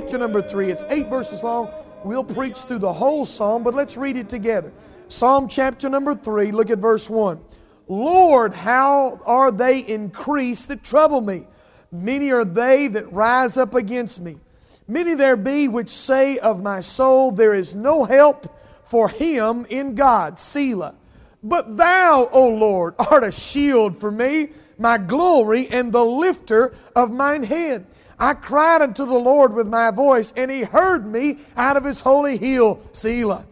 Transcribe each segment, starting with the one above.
chapter number three. It's eight verses long. We'll preach through the whole psalm, but let's read it together. Psalm chapter number three, look at verse one. Lord, how are they increased that trouble me? Many are they that rise up against me. Many there be which say of my soul, There is no help for him in God. Selah. But thou, O Lord, art a shield for me, my glory, and the lifter of mine head. I cried unto the Lord with my voice, and he heard me out of his holy hill. Selah.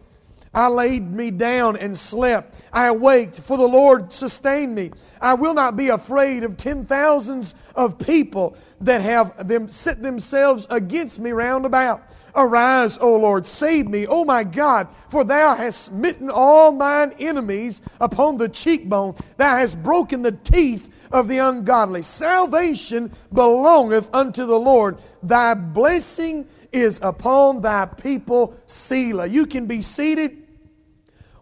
I laid me down and slept. I awaked, for the Lord sustained me. I will not be afraid of ten thousands of people that have them set themselves against me round about. Arise, O Lord, save me, O my God, for thou hast smitten all mine enemies upon the cheekbone. Thou hast broken the teeth of the ungodly. Salvation belongeth unto the Lord. Thy blessing is upon thy people, Selah. You can be seated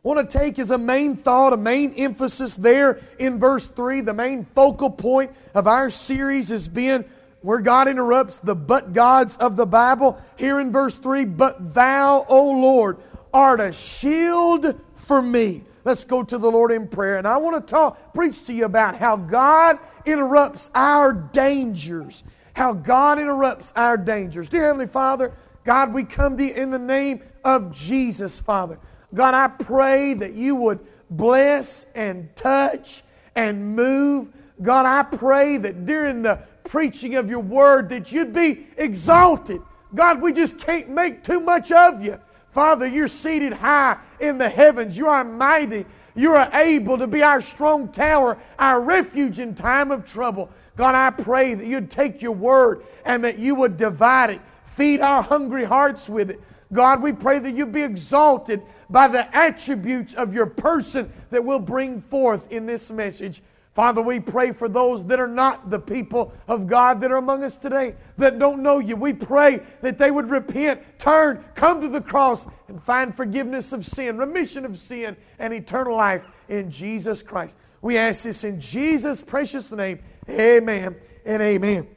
want to take as a main thought, a main emphasis there in verse 3. The main focal point of our series has been where God interrupts the but gods of the Bible. Here in verse 3, but thou, O Lord, art a shield for me. Let's go to the Lord in prayer. And I want to talk, preach to you about how God interrupts our dangers. How God interrupts our dangers. Dear Heavenly Father, God, we come to you in the name of Jesus, Father. God, I pray that you would bless and touch and move. God, I pray that during the preaching of your word that you'd be exalted. God, we just can't make too much of you. Father, you're seated high in the heavens. You are mighty. You are able to be our strong tower, our refuge in time of trouble. God, I pray that you'd take your word and that you would divide it, feed our hungry hearts with it. God, we pray that you be exalted by the attributes of your person that we'll bring forth in this message. Father, we pray for those that are not the people of God that are among us today, that don't know you. We pray that they would repent, turn, come to the cross, and find forgiveness of sin, remission of sin, and eternal life in Jesus Christ. We ask this in Jesus' precious name. Amen and amen.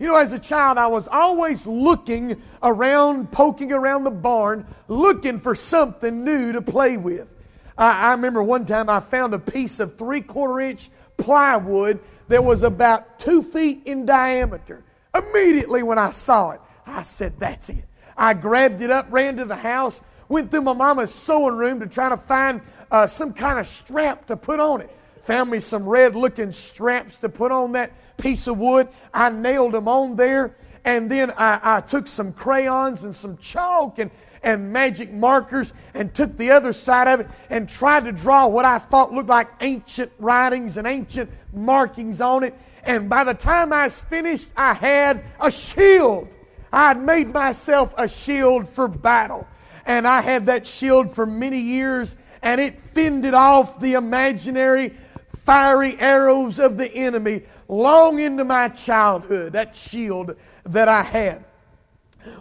You know, as a child, I was always looking around, poking around the barn, looking for something new to play with. I, I remember one time I found a piece of three quarter inch plywood that was about two feet in diameter. Immediately when I saw it, I said, That's it. I grabbed it up, ran to the house, went through my mama's sewing room to try to find uh, some kind of strap to put on it. Found me some red looking straps to put on that piece of wood. I nailed them on there. And then I, I took some crayons and some chalk and, and magic markers and took the other side of it and tried to draw what I thought looked like ancient writings and ancient markings on it. And by the time I was finished, I had a shield. I had made myself a shield for battle. And I had that shield for many years, and it fended off the imaginary fiery arrows of the enemy long into my childhood, that shield that I had.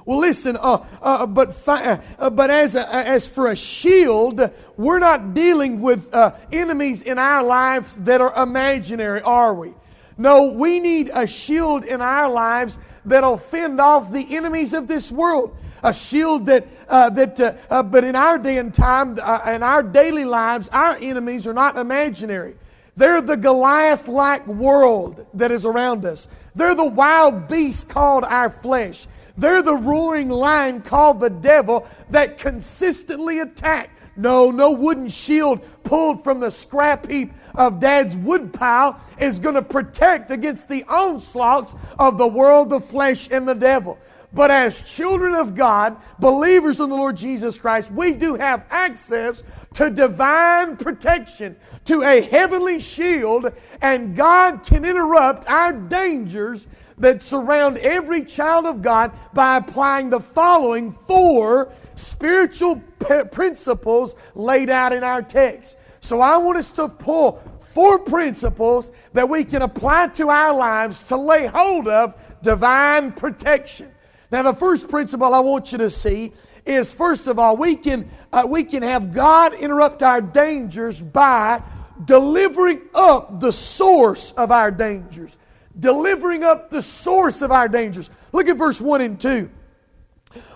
Well, listen, uh, uh, but, fi- uh, but as, a, as for a shield, we're not dealing with uh, enemies in our lives that are imaginary, are we? No, we need a shield in our lives that'll fend off the enemies of this world. A shield that, uh, that uh, uh, but in our day and time, uh, in our daily lives, our enemies are not imaginary. They're the Goliath like world that is around us. They're the wild beast called our flesh. They're the roaring lion called the devil that consistently attack. No, no wooden shield pulled from the scrap heap of dad's woodpile is going to protect against the onslaughts of the world, the flesh, and the devil. But as children of God, believers in the Lord Jesus Christ, we do have access to divine protection, to a heavenly shield, and God can interrupt our dangers that surround every child of God by applying the following four spiritual p- principles laid out in our text. So I want us to pull four principles that we can apply to our lives to lay hold of divine protection. Now, the first principle I want you to see is first of all, we can, uh, we can have God interrupt our dangers by delivering up the source of our dangers. Delivering up the source of our dangers. Look at verse 1 and 2.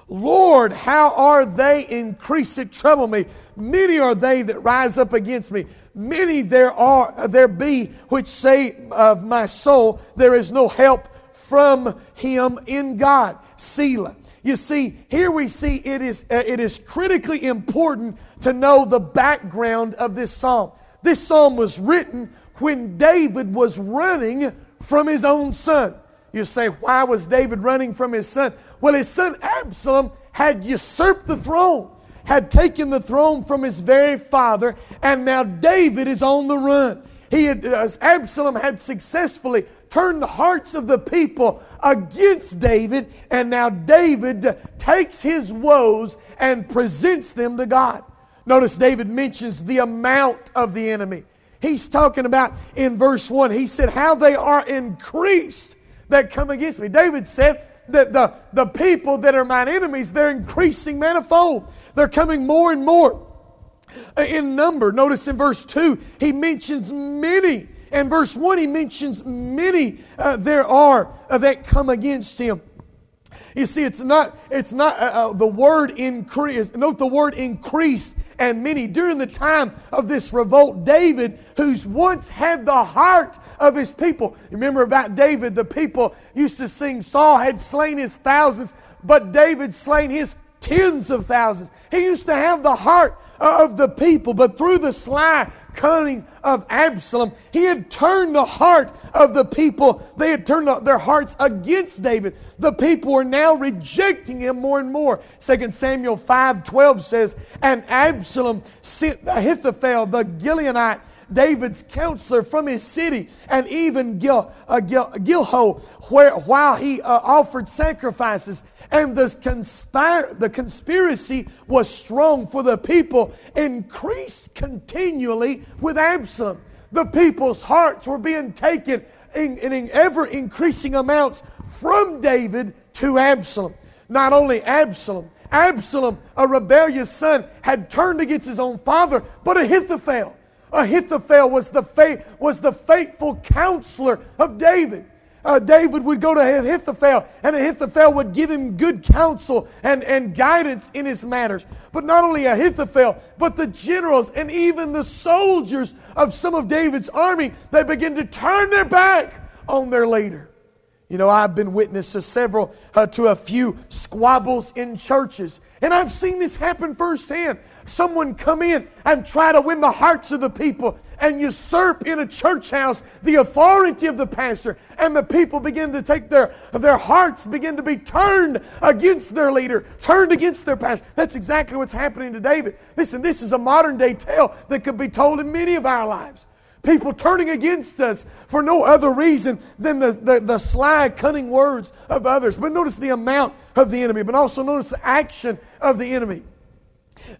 Lord, how are they increased that trouble me? Many are they that rise up against me. Many there are there be which say of my soul, there is no help from him in God. Selah. You see, here we see it is, uh, it is critically important to know the background of this psalm. This psalm was written when David was running from his own son. You say, why was David running from his son? Well, his son Absalom had usurped the throne, had taken the throne from his very father, and now David is on the run. He had, uh, Absalom had successfully turned the hearts of the people against David, and now David takes his woes and presents them to God. Notice David mentions the amount of the enemy. He's talking about in verse 1, he said, How they are increased that come against me. David said that the, the people that are mine enemies, they're increasing manifold. They're coming more and more in number. Notice in verse 2, he mentions many and verse 1, he mentions many uh, there are uh, that come against him. You see, it's not, it's not uh, uh the word increased. Note the word increased and many. During the time of this revolt, David, who's once had the heart of his people. Remember about David, the people used to sing, Saul had slain his thousands, but David slain his tens of thousands. He used to have the heart of the people, but through the sly cunning of Absalom, he had turned the heart of the people. They had turned their hearts against David. The people were now rejecting him more and more. 2 Samuel 5 12 says, And Absalom sent Ahithophel, the Gileonite, David's counselor from his city, and even Gil, uh, Gil, Gilho, where, while he uh, offered sacrifices. And the, conspire, the conspiracy was strong, for the people increased continually with Absalom. The people's hearts were being taken in, in ever increasing amounts from David to Absalom. Not only Absalom, Absalom, a rebellious son, had turned against his own father, but Ahithophel. Ahithophel was the, fa- was the faithful counselor of David uh, David would go to Ahithophel, and Ahithophel would give him good counsel and, and guidance in his matters. But not only Ahithophel, but the generals and even the soldiers of some of David's army, they begin to turn their back on their leader. You know, I've been witness to several, uh, to a few squabbles in churches. And I've seen this happen firsthand. Someone come in and try to win the hearts of the people and usurp in a church house the authority of the pastor. And the people begin to take their, their hearts begin to be turned against their leader, turned against their pastor. That's exactly what's happening to David. Listen, this is a modern day tale that could be told in many of our lives. People turning against us for no other reason than the, the, the sly, cunning words of others. But notice the amount of the enemy, but also notice the action of the enemy.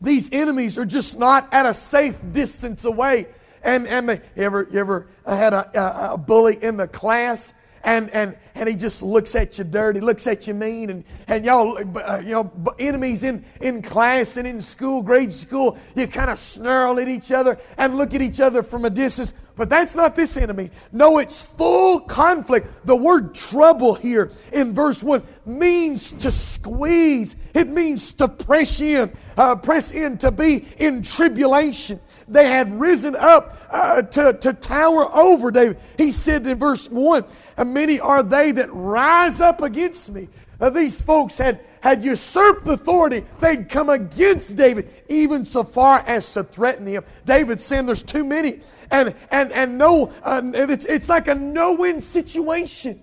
These enemies are just not at a safe distance away. And, and they, you ever, you ever had a, a, bully in the class and, and, and he just looks at you dirty, looks at you mean, and, and y'all, uh, you know, enemies in, in class and in school, grade school, you kind of snarl at each other and look at each other from a distance. But that's not this enemy. No, it's full conflict. The word trouble here in verse 1 means to squeeze, it means to press in, uh, press in, to be in tribulation. They had risen up uh, to, to tower over David. He said in verse 1 And many are they that rise up against me. Uh, these folks had, had usurped authority. They'd come against David, even so far as to threaten him. David saying there's too many. And, and, and no, uh, it's, it's like a no win situation.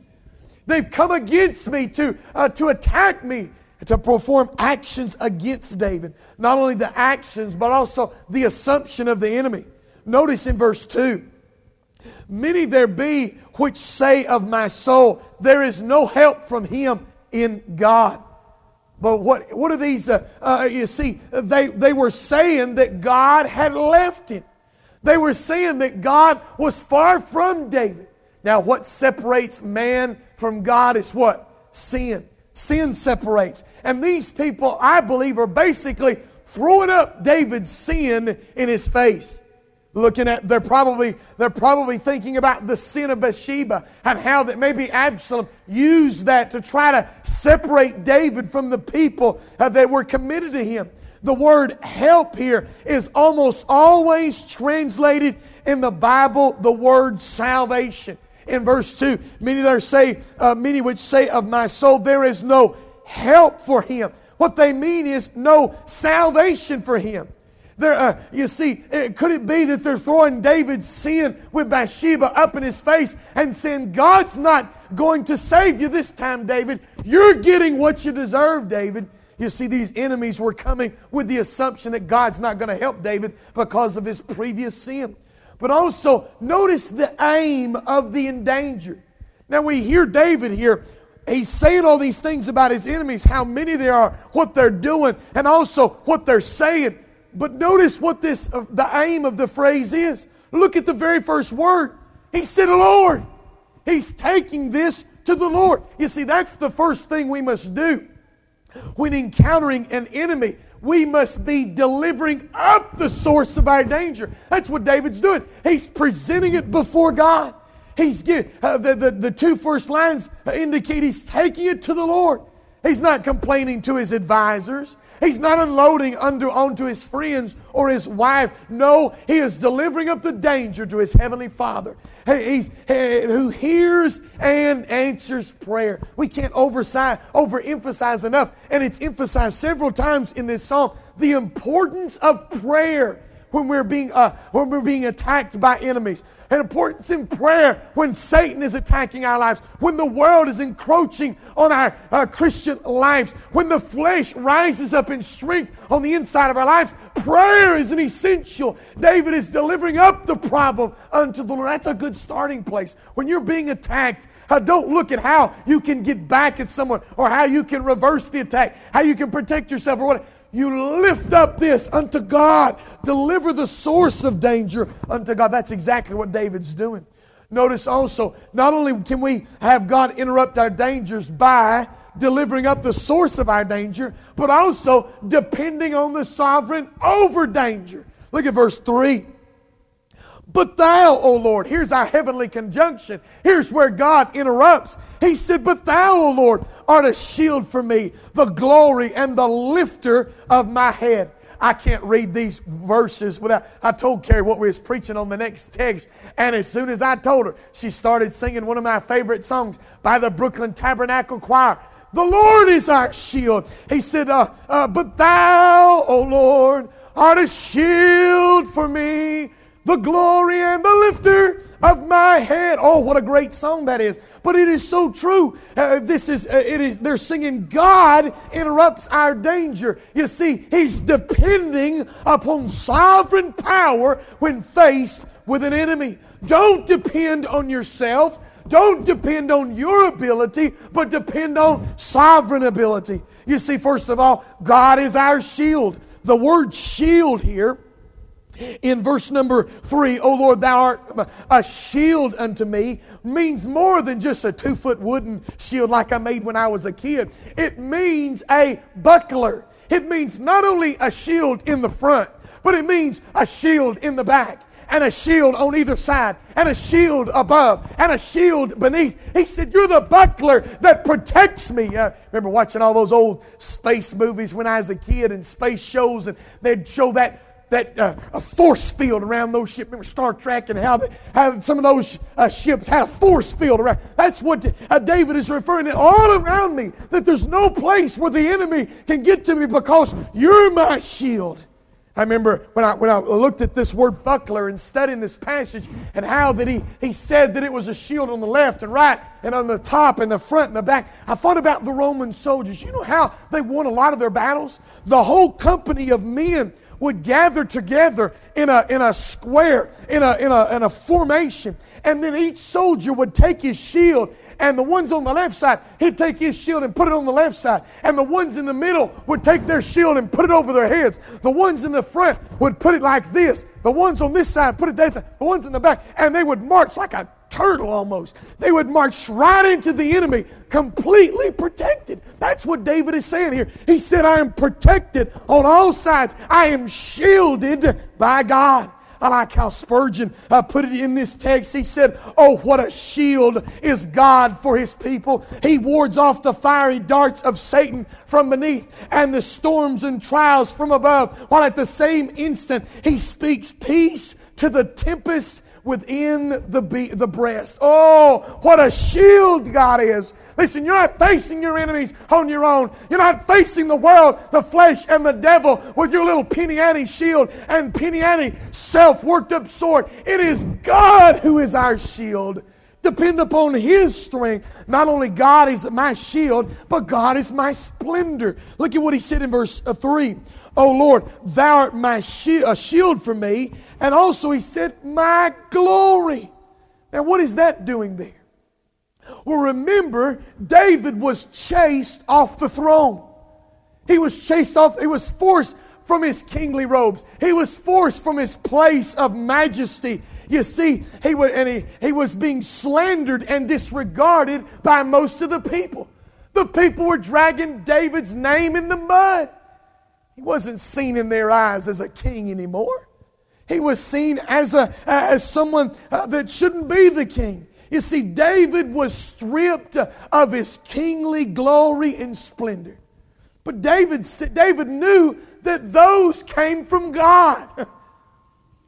They've come against me to, uh, to attack me, to perform actions against David. Not only the actions, but also the assumption of the enemy. Notice in verse 2 Many there be which say of my soul, There is no help from him in God. But what, what are these? Uh, uh, you see, they, they were saying that God had left him. They were saying that God was far from David. Now, what separates man from God is what? Sin. Sin separates. And these people, I believe, are basically throwing up David's sin in his face looking at they're probably they're probably thinking about the sin of Bathsheba and how that maybe Absalom used that to try to separate David from the people that were committed to him. The word help here is almost always translated in the Bible the word salvation. In verse 2, many there say, uh, many which say of my soul, there is no help for him. What they mean is no salvation for him. There, uh, you see, it, could it be that they're throwing David's sin with Bathsheba up in his face and saying, God's not going to save you this time, David. You're getting what you deserve, David. You see, these enemies were coming with the assumption that God's not going to help David because of his previous sin. But also, notice the aim of the endangered. Now, we hear David here he's saying all these things about his enemies, how many there are, what they're doing, and also what they're saying. But notice what this the aim of the phrase is. Look at the very first word. He said, Lord. He's taking this to the Lord. You see, that's the first thing we must do. When encountering an enemy, we must be delivering up the source of our danger. That's what David's doing. He's presenting it before God. He's uh, the, the, the two first lines indicate he's taking it to the Lord. He's not complaining to his advisors. He's not unloading under, onto his friends or his wife. No, he is delivering up the danger to his heavenly Father he's, he, who hears and answers prayer. We can't overemphasize enough, and it's emphasized several times in this psalm the importance of prayer when we're being, uh, when we're being attacked by enemies. An importance in prayer when Satan is attacking our lives, when the world is encroaching on our, our Christian lives, when the flesh rises up in strength on the inside of our lives. Prayer is an essential. David is delivering up the problem unto the Lord. That's a good starting place. When you're being attacked, uh, don't look at how you can get back at someone or how you can reverse the attack, how you can protect yourself or what. You lift up this unto God. Deliver the source of danger unto God. That's exactly what David's doing. Notice also, not only can we have God interrupt our dangers by delivering up the source of our danger, but also depending on the sovereign over danger. Look at verse 3. But thou, O Lord, here's our heavenly conjunction. Here's where God interrupts. He said, But thou, O Lord, art a shield for me, the glory and the lifter of my head. I can't read these verses without. I told Carrie what we was preaching on the next text, and as soon as I told her, she started singing one of my favorite songs by the Brooklyn Tabernacle Choir. The Lord is our shield. He said, uh, uh, But thou, O Lord, art a shield for me the glory and the lifter of my head. Oh, what a great song that is. But it is so true. Uh, this is, uh, it is, they're singing, God interrupts our danger. You see, He's depending upon sovereign power when faced with an enemy. Don't depend on yourself. Don't depend on your ability, but depend on sovereign ability. You see, first of all, God is our shield. The word shield here in verse number three, O Lord, thou art a shield unto me, means more than just a two foot wooden shield like I made when I was a kid. It means a buckler. It means not only a shield in the front, but it means a shield in the back and a shield on either side, and a shield above, and a shield beneath. He said, You're the buckler that protects me. Uh, remember watching all those old space movies when I was a kid and space shows, and they'd show that that uh, a force field around those ships. Remember Star Trek and how, how some of those uh, ships had a force field around. That's what uh, David is referring to all around me. That there's no place where the enemy can get to me because you're my shield. I remember when I, when I looked at this word buckler and studying this passage and how that he, he said that it was a shield on the left and right and on the top and the front and the back. I thought about the Roman soldiers. You know how they won a lot of their battles? The whole company of men would gather together in a, in a square, in a, in, a, in a formation, and then each soldier would take his shield and the ones on the left side, he'd take his shield and put it on the left side. And the ones in the middle would take their shield and put it over their heads. The ones in the front would put it like this. The ones on this side put it that side. The ones in the back. And they would march like a turtle almost. They would march right into the enemy, completely protected. That's what David is saying here. He said, I am protected on all sides, I am shielded by God. I like how Spurgeon uh, put it in this text. He said, Oh, what a shield is God for his people. He wards off the fiery darts of Satan from beneath and the storms and trials from above, while at the same instant he speaks peace to the tempest within the, be- the breast. Oh, what a shield God is. Listen, you're not facing your enemies on your own. You're not facing the world, the flesh, and the devil with your little penny ante shield and penny ante self worked up sword. It is God who is our shield. Depend upon His strength. Not only God is my shield, but God is my splendor. Look at what He said in verse uh, 3. Oh Lord, thou art my shield, a shield for me. And also he said, my glory. Now, what is that doing there? Well, remember, David was chased off the throne. He was chased off, he was forced from his kingly robes. He was forced from his place of majesty. You see, he was, and he, he was being slandered and disregarded by most of the people. The people were dragging David's name in the mud. He wasn't seen in their eyes as a king anymore. He was seen as, a, as someone uh, that shouldn't be the king. You see, David was stripped of his kingly glory and splendor. But David, David knew that those came from God.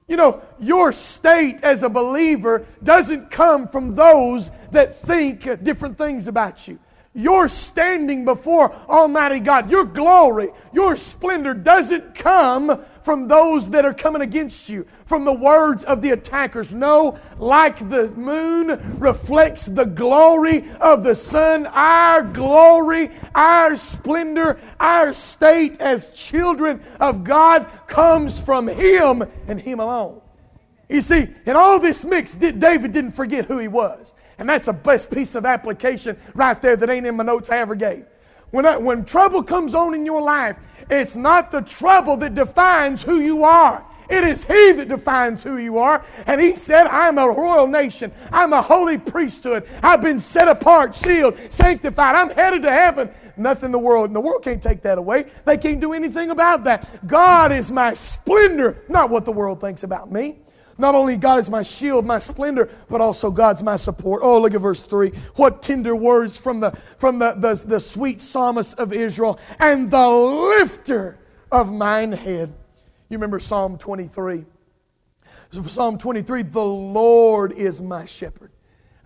You know, your state as a believer doesn't come from those that think different things about you. Your standing before Almighty God, your glory, your splendor doesn't come from those that are coming against you, from the words of the attackers. No, like the moon reflects the glory of the sun, our glory, our splendor, our state as children of God comes from Him and Him alone. You see, in all this mix, David didn't forget who he was. And that's a best piece of application right there that ain't in my notes I ever gave. When, I, when trouble comes on in your life, it's not the trouble that defines who you are. It is He that defines who you are. And He said, I'm a royal nation. I'm a holy priesthood. I've been set apart, sealed, sanctified. I'm headed to heaven. Nothing in the world, and the world can't take that away. They can't do anything about that. God is my splendor, not what the world thinks about me. Not only God is my shield, my splendor, but also God's my support. Oh, look at verse 3. What tender words from the, from the, the, the sweet psalmist of Israel and the lifter of mine head. You remember Psalm 23. Psalm 23, the Lord is my shepherd.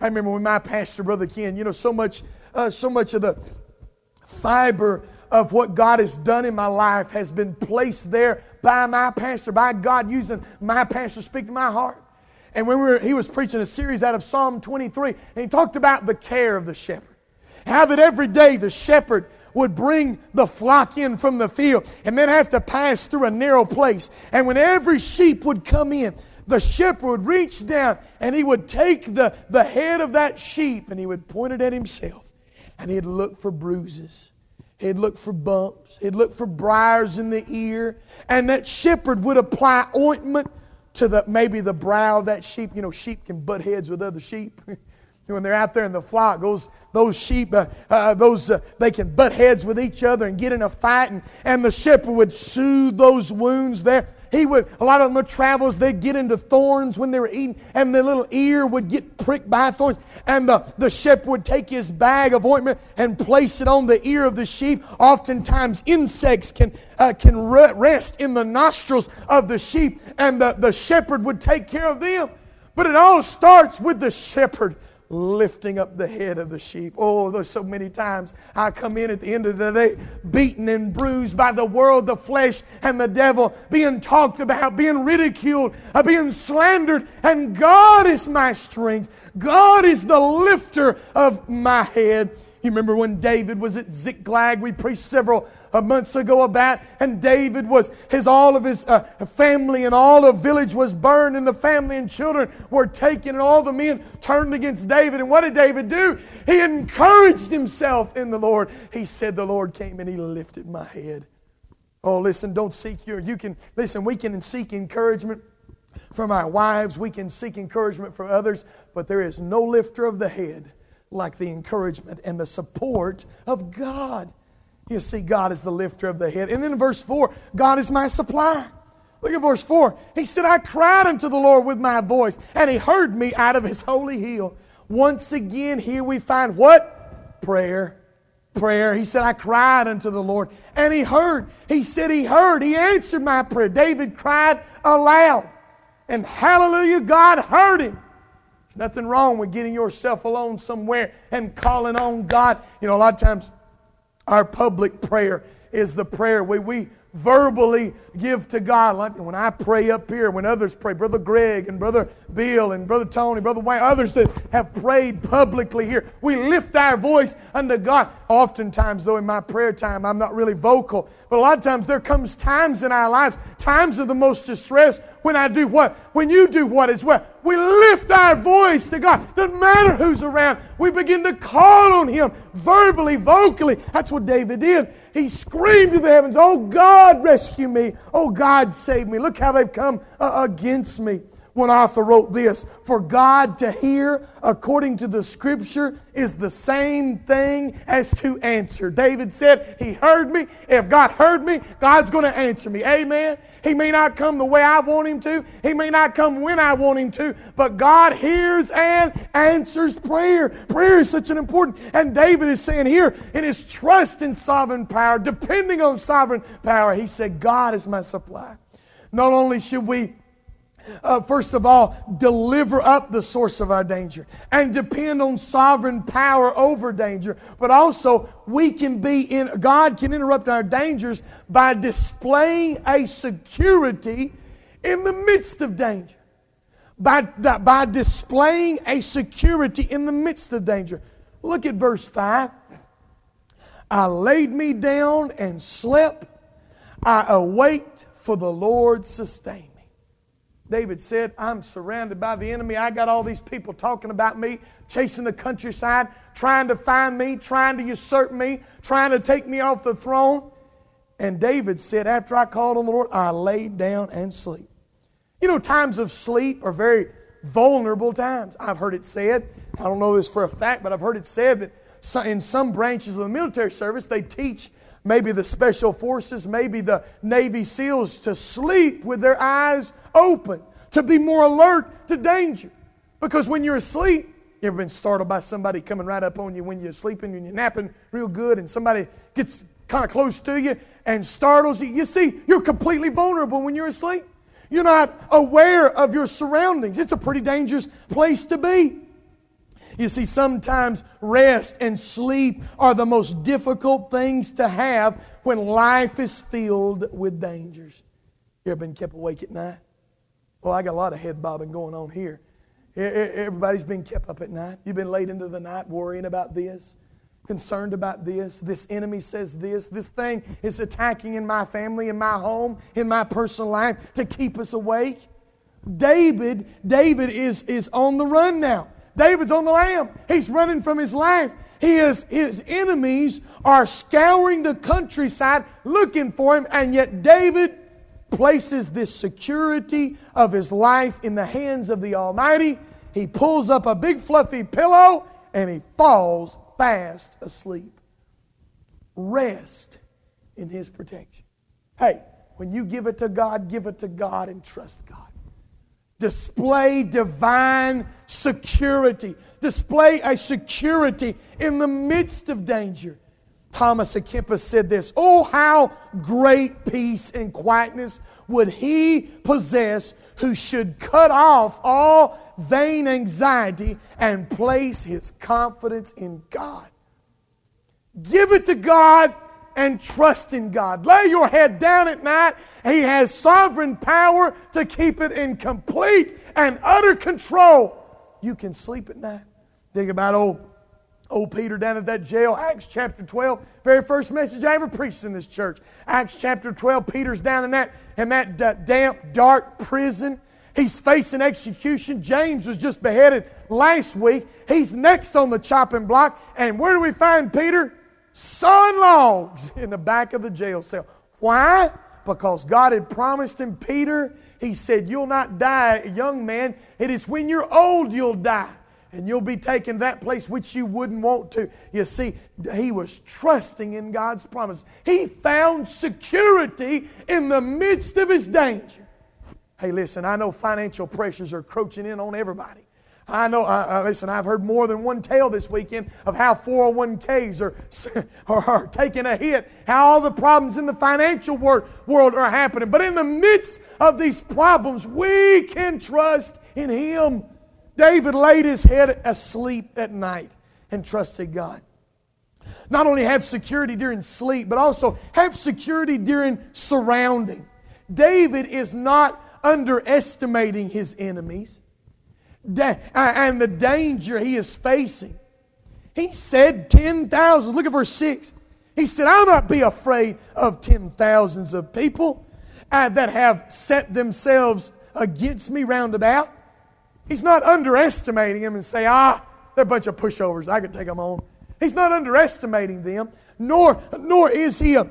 I remember when my pastor, Brother Ken, you know, so much, uh, so much of the fiber of what God has done in my life has been placed there by my pastor, by God using my pastor to speak to my heart. And when we were, he was preaching a series out of Psalm 23, and he talked about the care of the shepherd. How that every day the shepherd would bring the flock in from the field and then have to pass through a narrow place. And when every sheep would come in, the shepherd would reach down and he would take the, the head of that sheep and he would point it at himself and he'd look for bruises He'd look for bumps. He'd look for briars in the ear. And that shepherd would apply ointment to the maybe the brow of that sheep. You know, sheep can butt heads with other sheep. when they're out there in the flock, those, those sheep, uh, uh, those, uh, they can butt heads with each other and get in a fight. And, and the shepherd would soothe those wounds there. He would, a lot of them, the travels, they'd get into thorns when they were eating, and their little ear would get pricked by thorns. And the, the shepherd would take his bag of ointment and place it on the ear of the sheep. Oftentimes, insects can, uh, can rest in the nostrils of the sheep, and the, the shepherd would take care of them. But it all starts with the shepherd lifting up the head of the sheep. Oh, there's so many times I come in at the end of the day beaten and bruised by the world, the flesh, and the devil, being talked about, being ridiculed, uh, being slandered, and God is my strength. God is the lifter of my head. You remember when David was at Ziklag? We preached several uh, months ago about, and David was his all of his uh, family and all of village was burned, and the family and children were taken, and all the men turned against David. And what did David do? He encouraged himself in the Lord. He said, "The Lord came and He lifted my head." Oh, listen, don't seek your. You can listen. We can seek encouragement from our wives. We can seek encouragement from others, but there is no lifter of the head like the encouragement and the support of God. You see, God is the lifter of the head. And then in verse 4, God is my supply. Look at verse 4. He said, I cried unto the Lord with my voice, and he heard me out of his holy hill. Once again, here we find what? Prayer. Prayer. He said, I cried unto the Lord, and he heard. He said, He heard. He answered my prayer. David cried aloud, and hallelujah, God heard him. There's nothing wrong with getting yourself alone somewhere and calling on God. You know, a lot of times our public prayer is the prayer where we verbally give to God. Like when I pray up here, when others pray, Brother Greg and Brother Bill and Brother Tony, Brother Wayne, others that have prayed publicly here, we lift our voice unto God. Oftentimes, though, in my prayer time, I'm not really vocal. But a lot of times there comes times in our lives, times of the most distress, when I do what? When you do what as well? We lift our voice to God. Doesn't matter who's around. We begin to call on Him verbally, vocally. That's what David did. He screamed to the heavens, Oh God, rescue me. Oh God, save me. Look how they've come uh, against me. One Arthur wrote this For God to hear according to the scripture is the same thing as to answer. David said, He heard me. If God heard me, God's going to answer me. Amen. He may not come the way I want Him to, He may not come when I want Him to, but God hears and answers prayer. Prayer is such an important, and David is saying here in his trust in sovereign power, depending on sovereign power, he said, God is my supply. Not only should we uh, first of all, deliver up the source of our danger and depend on sovereign power over danger. But also, we can be in, God can interrupt our dangers by displaying a security in the midst of danger. By, by displaying a security in the midst of danger. Look at verse 5. I laid me down and slept. I awaked, for the Lord sustained. David said, I'm surrounded by the enemy. I got all these people talking about me, chasing the countryside, trying to find me, trying to usurp me, trying to take me off the throne. And David said, After I called on the Lord, I laid down and sleep. You know, times of sleep are very vulnerable times. I've heard it said, I don't know this for a fact, but I've heard it said that in some branches of the military service, they teach maybe the special forces, maybe the Navy SEALs to sleep with their eyes open, to be more alert to danger. Because when you're asleep, you ever been startled by somebody coming right up on you when you're sleeping and you're napping real good and somebody gets kind of close to you and startles you? You see, you're completely vulnerable when you're asleep. You're not aware of your surroundings. It's a pretty dangerous place to be. You see, sometimes rest and sleep are the most difficult things to have when life is filled with dangers. You ever been kept awake at night? Well, I got a lot of head bobbing going on here. Everybody's been kept up at night. You've been late into the night worrying about this, concerned about this. This enemy says this. This thing is attacking in my family, in my home, in my personal life to keep us awake. David, David is, is on the run now. David's on the lam. He's running from his life. He is, his enemies are scouring the countryside looking for him, and yet David places this security of his life in the hands of the Almighty. He pulls up a big fluffy pillow and he falls fast asleep. Rest in his protection. Hey, when you give it to God, give it to God and trust God. Display divine security. Display a security in the midst of danger. Thomas à Kempis said this Oh, how great peace and quietness would he possess who should cut off all vain anxiety and place his confidence in God. Give it to God and trust in God. Lay your head down at night. He has sovereign power to keep it in complete and utter control. You can sleep at night. Think about old, old Peter down at that jail, Acts chapter 12. Very first message I ever preached in this church. Acts chapter 12, Peter's down in that, in that d- damp, dark prison. He's facing execution. James was just beheaded last week. He's next on the chopping block. And where do we find Peter? Sawing logs in the back of the jail cell. Why? Because God had promised him, Peter, He said, You'll not die, young man. It is when you're old you'll die. And you'll be taken that place which you wouldn't want to. You see, he was trusting in God's promise. He found security in the midst of his danger. Hey, listen, I know financial pressures are crouching in on everybody. I know, uh, uh, listen, I've heard more than one tale this weekend of how 401ks are, are, are taking a hit, how all the problems in the financial world, world are happening. But in the midst of these problems, we can trust in Him. David laid his head asleep at night and trusted God. Not only have security during sleep, but also have security during surrounding. David is not underestimating his enemies and the danger he is facing. He said 10,000. Look at verse 6. He said, I'll not be afraid of ten thousands of people uh, that have set themselves against me round about. He's not underestimating them and say, ah, they're a bunch of pushovers. I could take them on. He's not underestimating them, nor, nor is he a,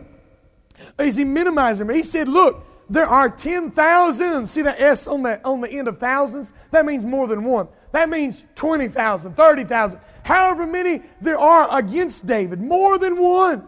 is he minimizing them. He said, look, there are 10,000. See that S on the, on the end of thousands? That means more than one. That means 20,000, 30,000, however many there are against David. More than one.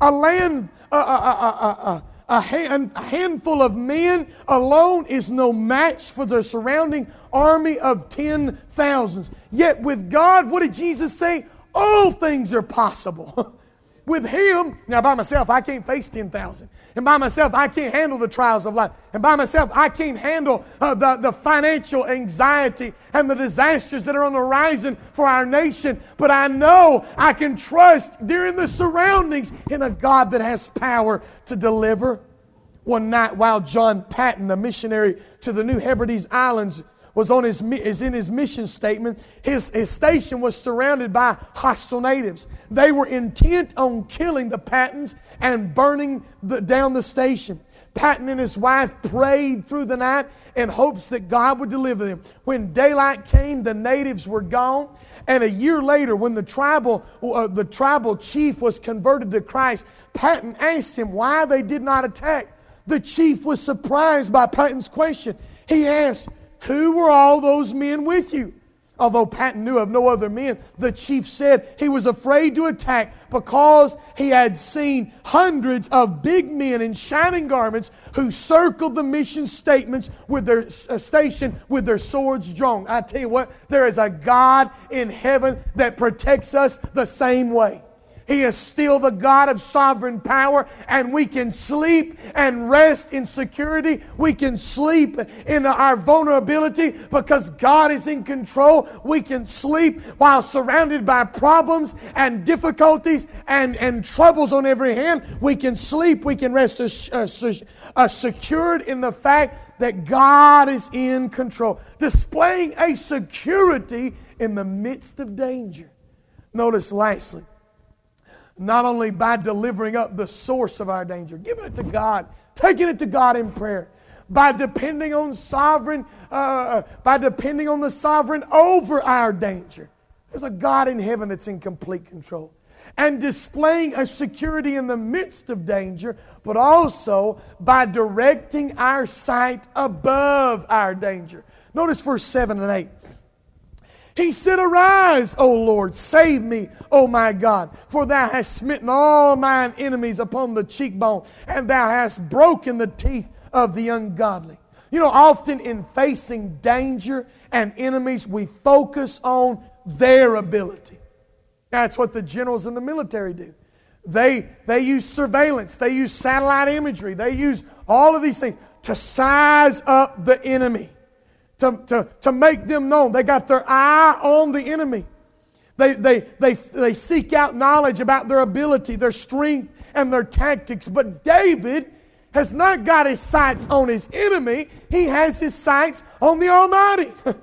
A land, a, a, a, hand, a handful of men alone is no match for the surrounding army of 10,000s. Yet with God, what did Jesus say? All things are possible. with Him, now by myself, I can't face 10,000. And by myself, I can't handle the trials of life. And by myself, I can't handle uh, the, the financial anxiety and the disasters that are on the horizon for our nation. But I know I can trust during the surroundings in a God that has power to deliver. One night, while John Paton, a missionary to the New Hebrides Islands, was on his, is in his mission statement. His, his station was surrounded by hostile natives. They were intent on killing the Patons and burning the, down the station. Paton and his wife prayed through the night in hopes that God would deliver them. When daylight came, the natives were gone. And a year later, when the tribal, uh, the tribal chief was converted to Christ, Paton asked him why they did not attack. The chief was surprised by Paton's question. He asked, who were all those men with you? Although Paton knew of no other men, the chief said he was afraid to attack because he had seen hundreds of big men in shining garments who circled the mission statements with their uh, station with their swords drawn. I tell you what, there is a God in heaven that protects us the same way. He is still the God of sovereign power, and we can sleep and rest in security. We can sleep in our vulnerability because God is in control. We can sleep while surrounded by problems and difficulties and, and troubles on every hand. We can sleep, we can rest assured in the fact that God is in control, displaying a security in the midst of danger. Notice lastly, not only by delivering up the source of our danger, giving it to God, taking it to God in prayer, by depending on sovereign, uh, by depending on the sovereign over our danger. There's a God in heaven that's in complete control. And displaying a security in the midst of danger, but also by directing our sight above our danger. Notice verse 7 and 8. He said, Arise, O Lord, save me, O my God, for thou hast smitten all mine enemies upon the cheekbone, and thou hast broken the teeth of the ungodly. You know, often in facing danger and enemies, we focus on their ability. That's what the generals in the military do. They, they use surveillance, they use satellite imagery, they use all of these things to size up the enemy to, to, to make them known. They got their eye on the enemy. They, they, they, they seek out knowledge about their ability, their strength, and their tactics. But David has not got his sights on his enemy, he has his sights on the Almighty.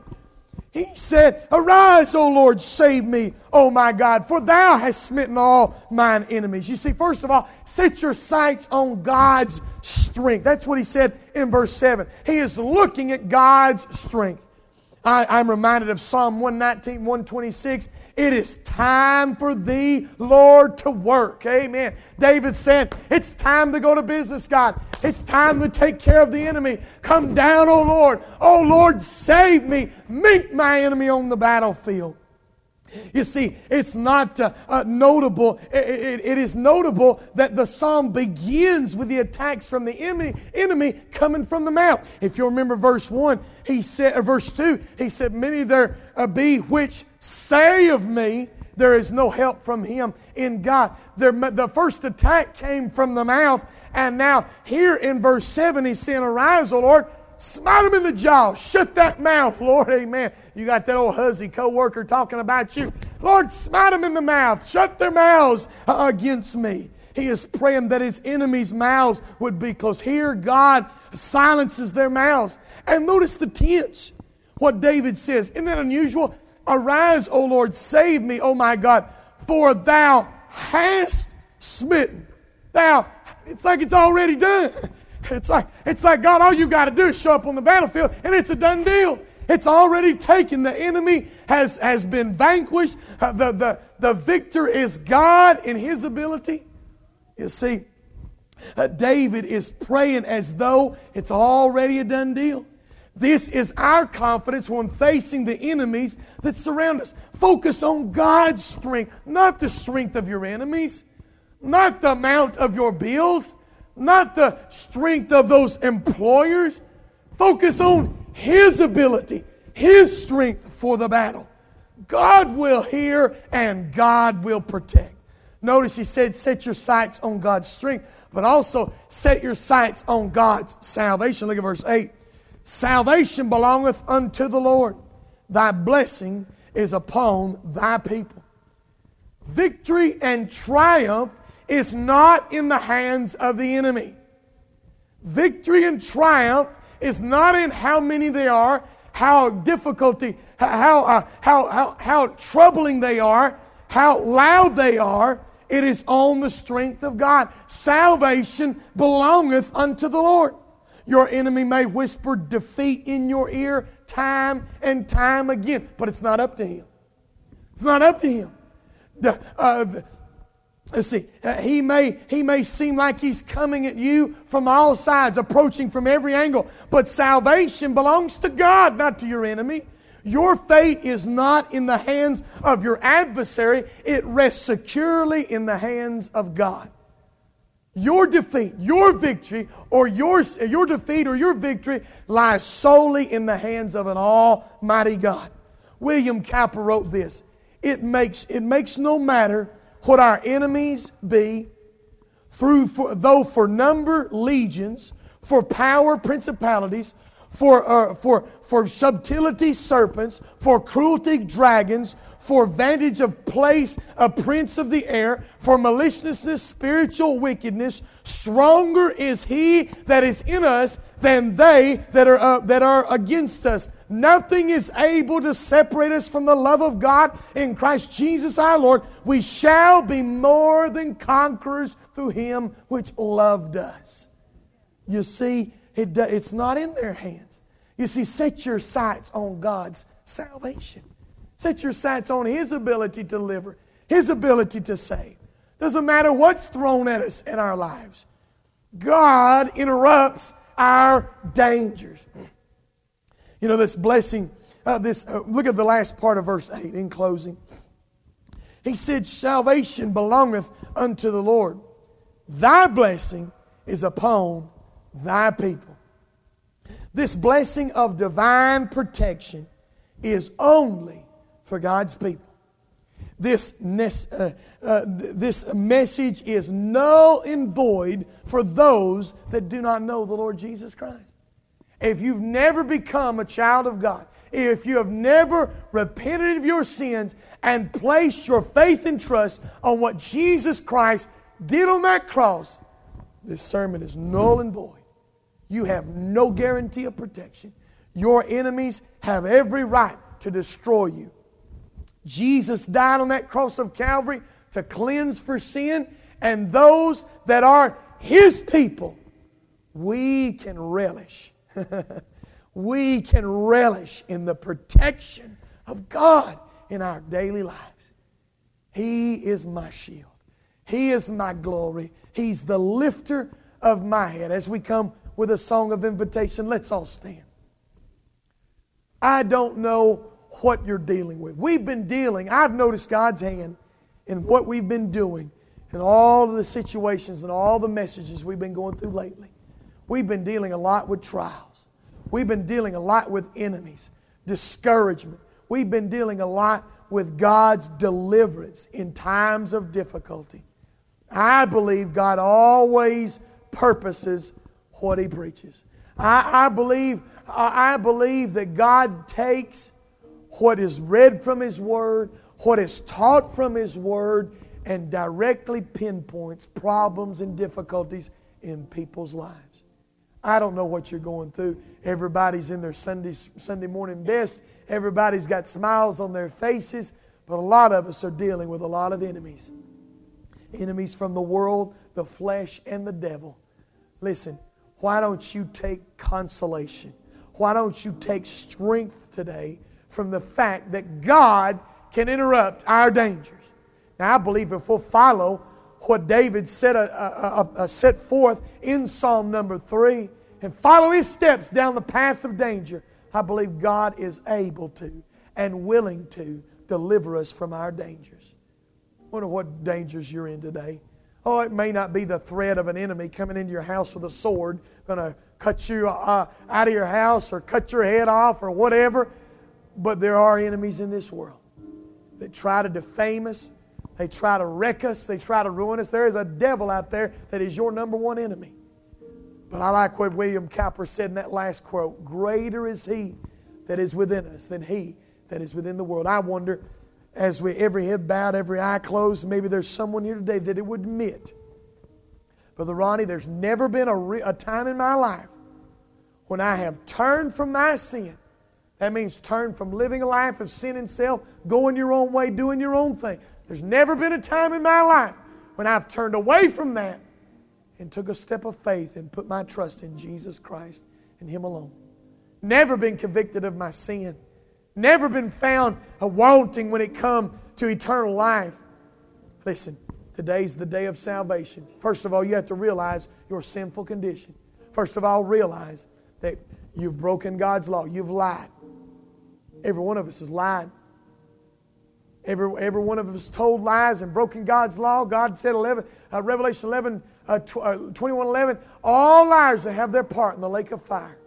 he said, Arise, O Lord, save me, O my God, for thou hast smitten all mine enemies. You see, first of all, set your sights on God's strength. That's what he said in verse 7. He is looking at God's strength. I, am reminded of Psalm 119, 126. It is time for thee, Lord, to work. Amen. David said, It's time to go to business, God. It's time to take care of the enemy. Come down, O Lord. O Lord, save me. Meet my enemy on the battlefield. You see, it's not uh, uh, notable. It, it, it is notable that the psalm begins with the attacks from the enemy, enemy coming from the mouth. If you remember verse 1, he said, or verse 2, he said, Many there uh, be which say of me, there is no help from him in God. There, the first attack came from the mouth, and now here in verse 7, he's saying, Arise, O Lord, Smite him in the jaw. Shut that mouth, Lord. Amen. You got that old huzzy co-worker talking about you. Lord, smite them in the mouth. Shut their mouths uh, against me. He is praying that his enemies' mouths would be closed. Here, God silences their mouths. And notice the tense. What David says. Isn't that unusual? Arise, O Lord, save me, O my God, for thou hast smitten. Thou, it's like it's already done. It's like, it's like God, all you got to do is show up on the battlefield and it's a done deal. It's already taken. The enemy has, has been vanquished. Uh, the, the, the victor is God in his ability. You see, uh, David is praying as though it's already a done deal. This is our confidence when facing the enemies that surround us. Focus on God's strength, not the strength of your enemies, not the amount of your bills, not the strength of those employers. Focus on His ability, His strength for the battle. God will hear and God will protect. Notice He said, set your sights on God's strength, but also set your sights on God's salvation. Look at verse 8. Salvation belongeth unto the Lord, thy blessing is upon thy people. Victory and triumph is not in the hands of the enemy. Victory and triumph is not in how many they are, how difficulty, how, uh, how, how, how troubling they are, how loud they are. It is on the strength of God. Salvation belongeth unto the Lord. Your enemy may whisper defeat in your ear time and time again, but it's not up to him. It's not up to him. The, uh, Let's see. Uh, he may, he may seem like he's coming at you from all sides, approaching from every angle, but salvation belongs to God, not to your enemy. Your fate is not in the hands of your adversary, it rests securely in the hands of God. Your defeat, your victory, or your, your defeat or your victory lies solely in the hands of an almighty God. William Cowper wrote this It makes, it makes no matter what our enemies be, through for, though for number legions, for power principalities, for, uh, for, for subtlety serpents, for cruelty dragons, for vantage of place a prince of the air, for maliciousness spiritual wickedness, stronger is he that is in us than they that are, uh, that are against us. Nothing is able to separate us from the love of God in Christ Jesus our Lord. We shall be more than conquerors through him which loved us. You see, it, it's not in their hands. You see, set your sights on God's salvation. Set your sights on His ability to deliver, His ability to save. Doesn't matter what's thrown at us in our lives. God interrupts our dangers. You know, this blessing, uh, this, uh, look at the last part of verse 8 in closing. He said, Salvation belongeth unto the Lord. Thy blessing is upon thy people. This blessing of divine protection is only for God's people. This, uh, uh, this message is null and void for those that do not know the Lord Jesus Christ. If you've never become a child of God, if you have never repented of your sins and placed your faith and trust on what Jesus Christ did on that cross, this sermon is null and void. You have no guarantee of protection. Your enemies have every right to destroy you. Jesus died on that cross of Calvary to cleanse for sin, and those that are His people, we can relish. we can relish in the protection of God in our daily lives. He is my shield. He is my glory. He's the lifter of my head. As we come with a song of invitation, let's all stand. I don't know what you're dealing with. We've been dealing, I've noticed God's hand in what we've been doing and all of the situations and all the messages we've been going through lately. We've been dealing a lot with trials. We've been dealing a lot with enemies, discouragement. We've been dealing a lot with God's deliverance in times of difficulty. I believe God always purposes what He preaches. I, I believe, I believe that God takes what is read from His Word, what is taught from His Word, and directly pinpoints problems and difficulties in people's lives. I don't know what you're going through. Everybody's in their Sunday, Sunday morning best. Everybody's got smiles on their faces, but a lot of us are dealing with a lot of enemies. Enemies from the world, the flesh, and the devil. Listen, why don't you take consolation? Why don't you take strength today from the fact that God can interrupt our dangers? Now, I believe if we'll follow what David set, a, a, a, set forth in Psalm number three and follow his steps down the path of danger, I believe God is able to and willing to deliver us from our dangers. I wonder what dangers you're in today. Oh, it may not be the threat of an enemy coming into your house with a sword, going to cut you uh, out of your house or cut your head off or whatever. But there are enemies in this world that try to defame us, they try to wreck us, they try to ruin us. There is a devil out there that is your number one enemy. But I like what William Cowper said in that last quote Greater is he that is within us than he that is within the world. I wonder, as we every head bowed, every eye closed, maybe there's someone here today that it would admit, Brother Ronnie, there's never been a, re- a time in my life when I have turned from my sin. That means turn from living a life of sin and self, going your own way, doing your own thing. There's never been a time in my life when I've turned away from that and took a step of faith and put my trust in Jesus Christ and Him alone. Never been convicted of my sin. Never been found a wanting when it come to eternal life. Listen, today's the day of salvation. First of all, you have to realize your sinful condition. First of all, realize that you've broken God's law. You've lied. Every one of us has lied. Every, every one of us told lies and broken God's law. God said 11, uh, Revelation 11, uh, tw- uh, 21 11, all liars that have their part in the lake of fire.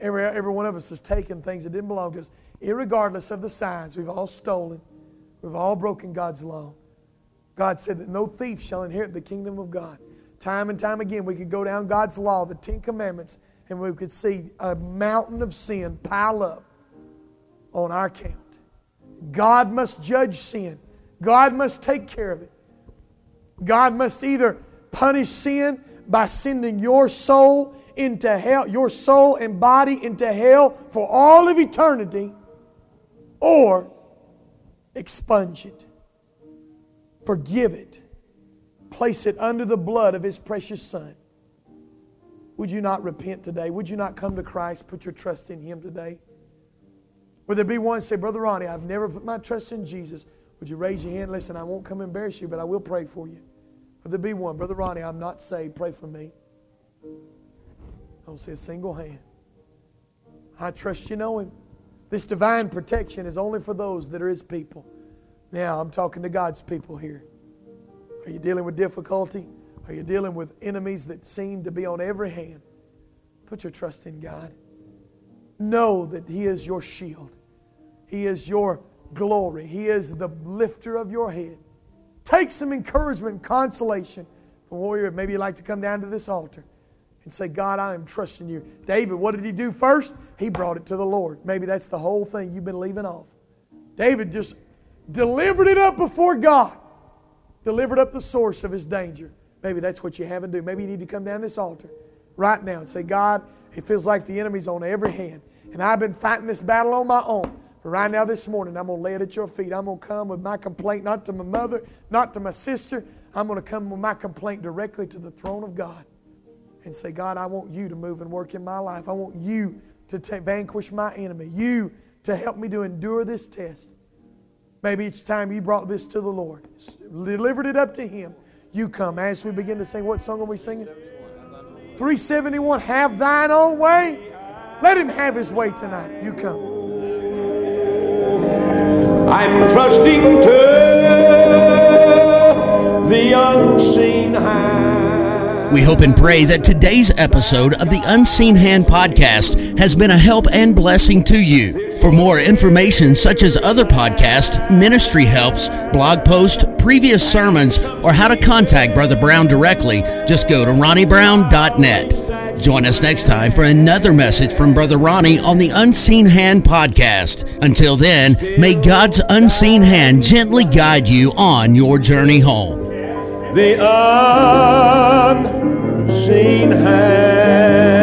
Every, every one of us has taken things that didn't belong to us, regardless of the size. We've all stolen. We've all broken God's law. God said that no thief shall inherit the kingdom of God. Time and time again, we could go down God's law, the Ten Commandments, and we could see a mountain of sin pile up on our count. God must judge sin. God must take care of it. God must either punish sin by sending your soul into hell, your soul and body into hell for all of eternity, or expunge it, forgive it, place it under the blood of His precious Son. Would you not repent today? Would you not come to Christ, put your trust in Him today? Would there be one say, Brother Ronnie, I've never put my trust in Jesus. Would you raise your hand? Listen, I won't come embarrass you, but I will pray for you. Would there be one? Brother Ronnie, I'm not saved. Pray for me. I don't see a single hand. I trust you know Him. This divine protection is only for those that are His people. Now, I'm talking to God's people here. Are you dealing with difficulty? Are you dealing with enemies that seem to be on every hand? Put your trust in God. Know that He is your shield, He is your glory, He is the lifter of your head. Take some encouragement, consolation from where maybe you'd like to come down to this altar and say, God, I am trusting you. David, what did he do first? He brought it to the Lord. Maybe that's the whole thing you've been leaving off. David just delivered it up before God, delivered up the source of his danger. Maybe that's what you haven't do. Maybe you need to come down this altar right now and say, God, it feels like the enemy's on every hand. And I've been fighting this battle on my own. But right now, this morning, I'm going to lay it at your feet. I'm going to come with my complaint, not to my mother, not to my sister. I'm going to come with my complaint directly to the throne of God and say, God, I want you to move and work in my life. I want you to t- vanquish my enemy. You to help me to endure this test. Maybe each time you brought this to the Lord, delivered it up to Him, you come. As we begin to sing, what song are we singing? 371, Have Thine Own Way. Let Him have His way tonight. You come. I'm trusting to the unseen hand. We hope and pray that today's episode of the Unseen Hand podcast has been a help and blessing to you. For more information, such as other podcasts, ministry helps, blog posts, previous sermons, or how to contact Brother Brown directly, just go to ronniebrown.net. Join us next time for another message from Brother Ronnie on the Unseen Hand podcast. Until then, may God's unseen hand gently guide you on your journey home. The unseen hand.